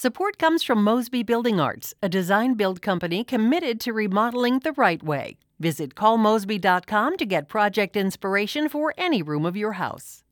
Support comes from Mosby Building Arts, a design build company committed to remodeling the right way. Visit callmosby.com to get project inspiration for any room of your house.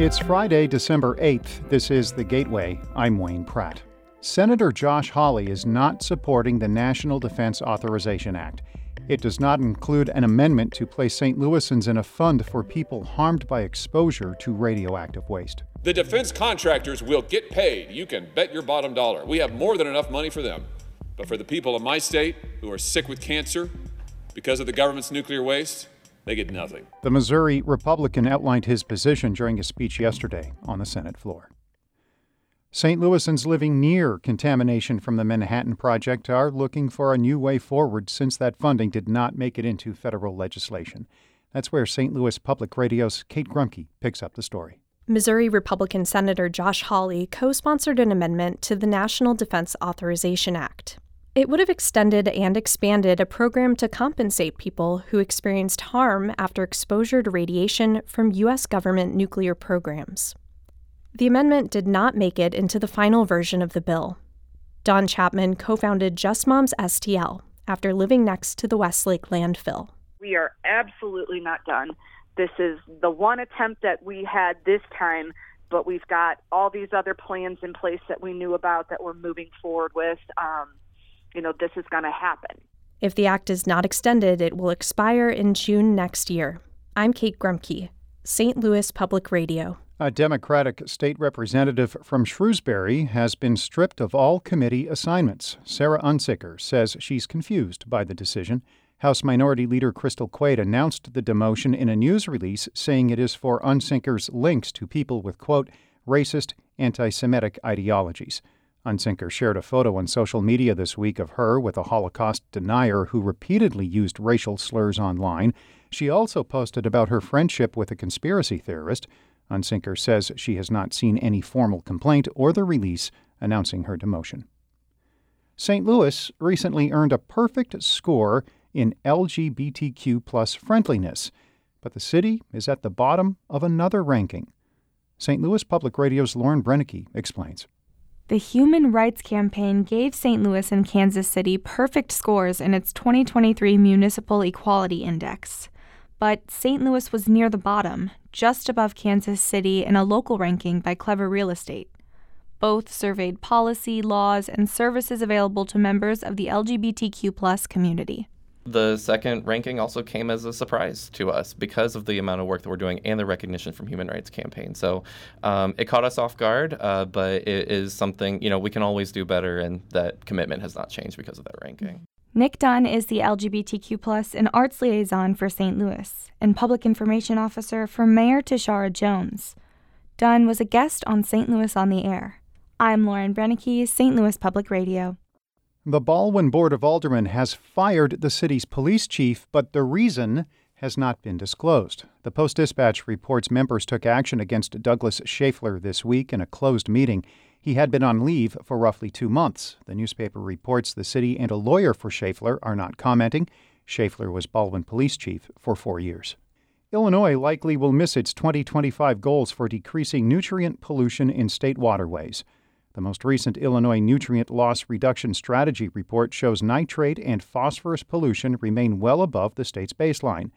It's Friday, December 8th. This is The Gateway. I'm Wayne Pratt. Senator Josh Hawley is not supporting the National Defense Authorization Act. It does not include an amendment to place St. Louisans in a fund for people harmed by exposure to radioactive waste. The defense contractors will get paid. You can bet your bottom dollar. We have more than enough money for them. But for the people of my state who are sick with cancer because of the government's nuclear waste, they get nothing. The Missouri Republican outlined his position during a speech yesterday on the Senate floor. St. Louisans living near contamination from the Manhattan Project are looking for a new way forward since that funding did not make it into federal legislation. That's where St. Louis Public Radio's Kate Grumke picks up the story. Missouri Republican Senator Josh Hawley co sponsored an amendment to the National Defense Authorization Act. It would have extended and expanded a program to compensate people who experienced harm after exposure to radiation from U.S. government nuclear programs. The amendment did not make it into the final version of the bill. Dawn Chapman co founded Just Moms STL after living next to the Westlake landfill. We are absolutely not done. This is the one attempt that we had this time, but we've got all these other plans in place that we knew about that we're moving forward with. Um, you know, this is going to happen. If the act is not extended, it will expire in June next year. I'm Kate Grumke, St. Louis Public Radio. A Democratic state representative from Shrewsbury has been stripped of all committee assignments. Sarah Unsicker says she's confused by the decision. House Minority Leader Crystal Quade announced the demotion in a news release, saying it is for Unsicker's links to people with, quote, racist, anti Semitic ideologies. Unsicker shared a photo on social media this week of her with a Holocaust denier who repeatedly used racial slurs online. She also posted about her friendship with a conspiracy theorist. Unsicker says she has not seen any formal complaint or the release announcing her demotion. St. Louis recently earned a perfect score in LGBTQ plus friendliness, but the city is at the bottom of another ranking. St. Louis Public Radio's Lauren Brennicky explains. The Human Rights Campaign gave St. Louis and Kansas City perfect scores in its 2023 Municipal Equality Index but St. Louis was near the bottom, just above Kansas City in a local ranking by Clever Real Estate. Both surveyed policy, laws, and services available to members of the LGBTQ community. The second ranking also came as a surprise to us because of the amount of work that we're doing and the recognition from Human Rights Campaign. So um, it caught us off guard, uh, but it is something, you know, we can always do better, and that commitment has not changed because of that ranking. Nick Dunn is the LGBTQ and arts liaison for St. Louis and public information officer for Mayor Tishaura Jones. Dunn was a guest on St. Louis on the Air. I'm Lauren Brennicky, St. Louis Public Radio. The Ballwin Board of Aldermen has fired the city's police chief, but the reason has not been disclosed. The Post Dispatch reports members took action against Douglas Schaeffler this week in a closed meeting. He had been on leave for roughly two months. The newspaper reports the city and a lawyer for Schaeffler are not commenting. Schaeffler was Ballwin police chief for four years. Illinois likely will miss its 2025 goals for decreasing nutrient pollution in state waterways. The most recent Illinois Nutrient Loss Reduction Strategy report shows nitrate and phosphorus pollution remain well above the state's baseline.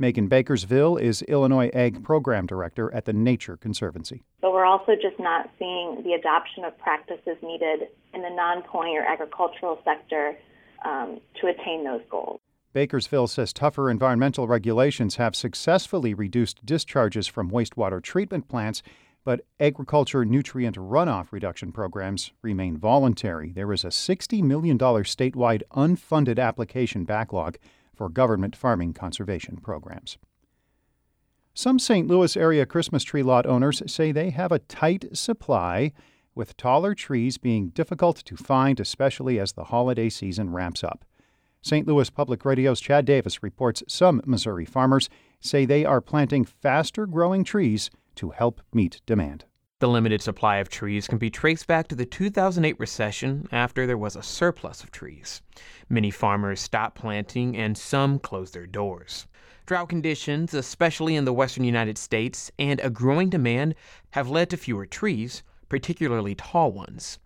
Megan Baskerville is Illinois Ag Program Director at the Nature Conservancy. But we're also just not seeing the adoption of practices needed in the non pulling or agricultural sector um, to attain those goals. Baskerville says tougher environmental regulations have successfully reduced discharges from wastewater treatment plants, but agriculture nutrient runoff reduction programs remain voluntary. There is a $60 million statewide unfunded application backlog for government farming conservation programs. Some St. Louis area Christmas tree lot owners say they have a tight supply, with taller trees being difficult to find, especially as the holiday season ramps up. St. Louis Public Radio's Chad Davis reports some Missouri farmers say they are planting faster growing trees to help meet demand. The limited supply of trees can be traced back to the 2008 recession after there was a surplus of trees. Many farmers stopped planting and some closed their doors. Drought conditions, especially in the western United States, and a growing demand have led to fewer trees, particularly tall ones.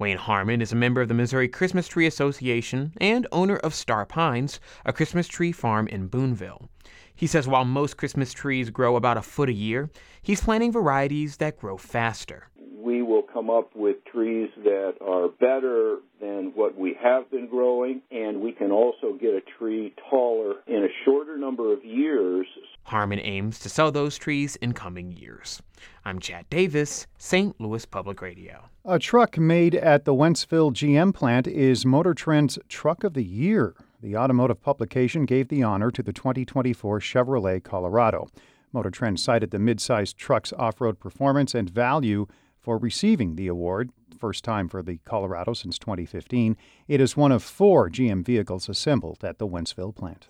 Wayne Harmon is a member of the Missouri Christmas Tree Association and owner of Star Pines, a Christmas tree farm in Boonville. He says while most Christmas trees grow about a foot a year, he's planting varieties that grow faster. We will come up with trees that are better than what we have been growing, and we can also get a tree taller in a shorter number of years. Harmon aims to sell those trees in coming years. I'm Chad Davis, St. Louis Public Radio. A truck made at the Wentzville GM plant is Motor Trend's Truck of the Year. The automotive publication gave the honor to the 2024 Chevrolet Colorado. Motor Trend cited the mid-sized truck's off-road performance and value for receiving the award, first time for the Colorado since 2015. It is one of four GM vehicles assembled at the Wentzville plant.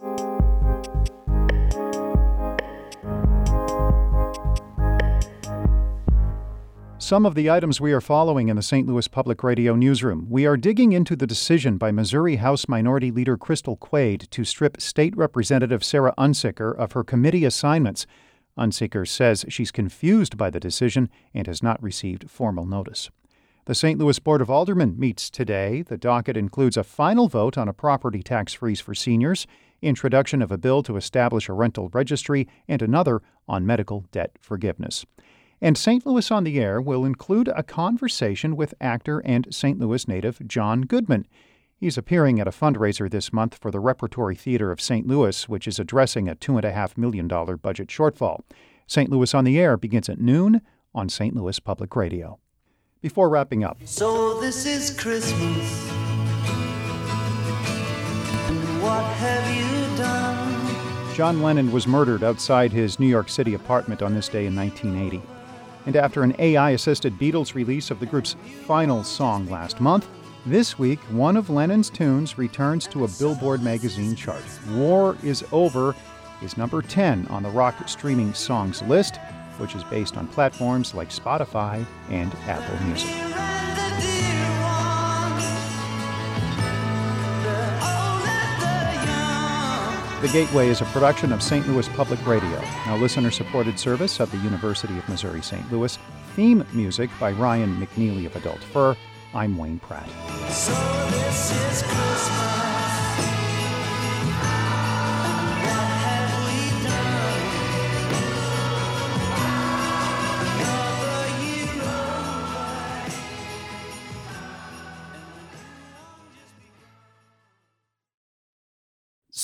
Some of the items we are following in the St. Louis Public Radio newsroom. We are digging into the decision by Missouri House Minority Leader Crystal Quade to strip State Representative Sarah Unsicker of her committee assignments. Unsicker says she's confused by the decision and has not received formal notice. The St. Louis Board of Aldermen meets today. The docket includes a final vote on a property tax freeze for seniors, introduction of a bill to establish a rental registry, and another on medical debt forgiveness. And St. Louis on the Air will include a conversation with actor and St. Louis native John Goodman. He's appearing at a fundraiser this month for the Repertory Theater of St. Louis, which is addressing a $2.5 million budget shortfall. St. Louis on the Air begins at noon on St. Louis Public Radio. Before wrapping up. So this is Christmas. What have you done? John Lennon was murdered outside his New York City apartment on this day in 1980. And after an AI assisted Beatles release of the group's final song last month, this week one of Lennon's tunes returns to a Billboard magazine chart. War is Over is number 10 on the rock streaming songs list, which is based on platforms like Spotify and Apple Music. The Gateway is a production of St. Louis Public Radio, a listener supported service of the University of Missouri St. Louis. Theme music by Ryan McNeely of Adult Fur. I'm Wayne Pratt. So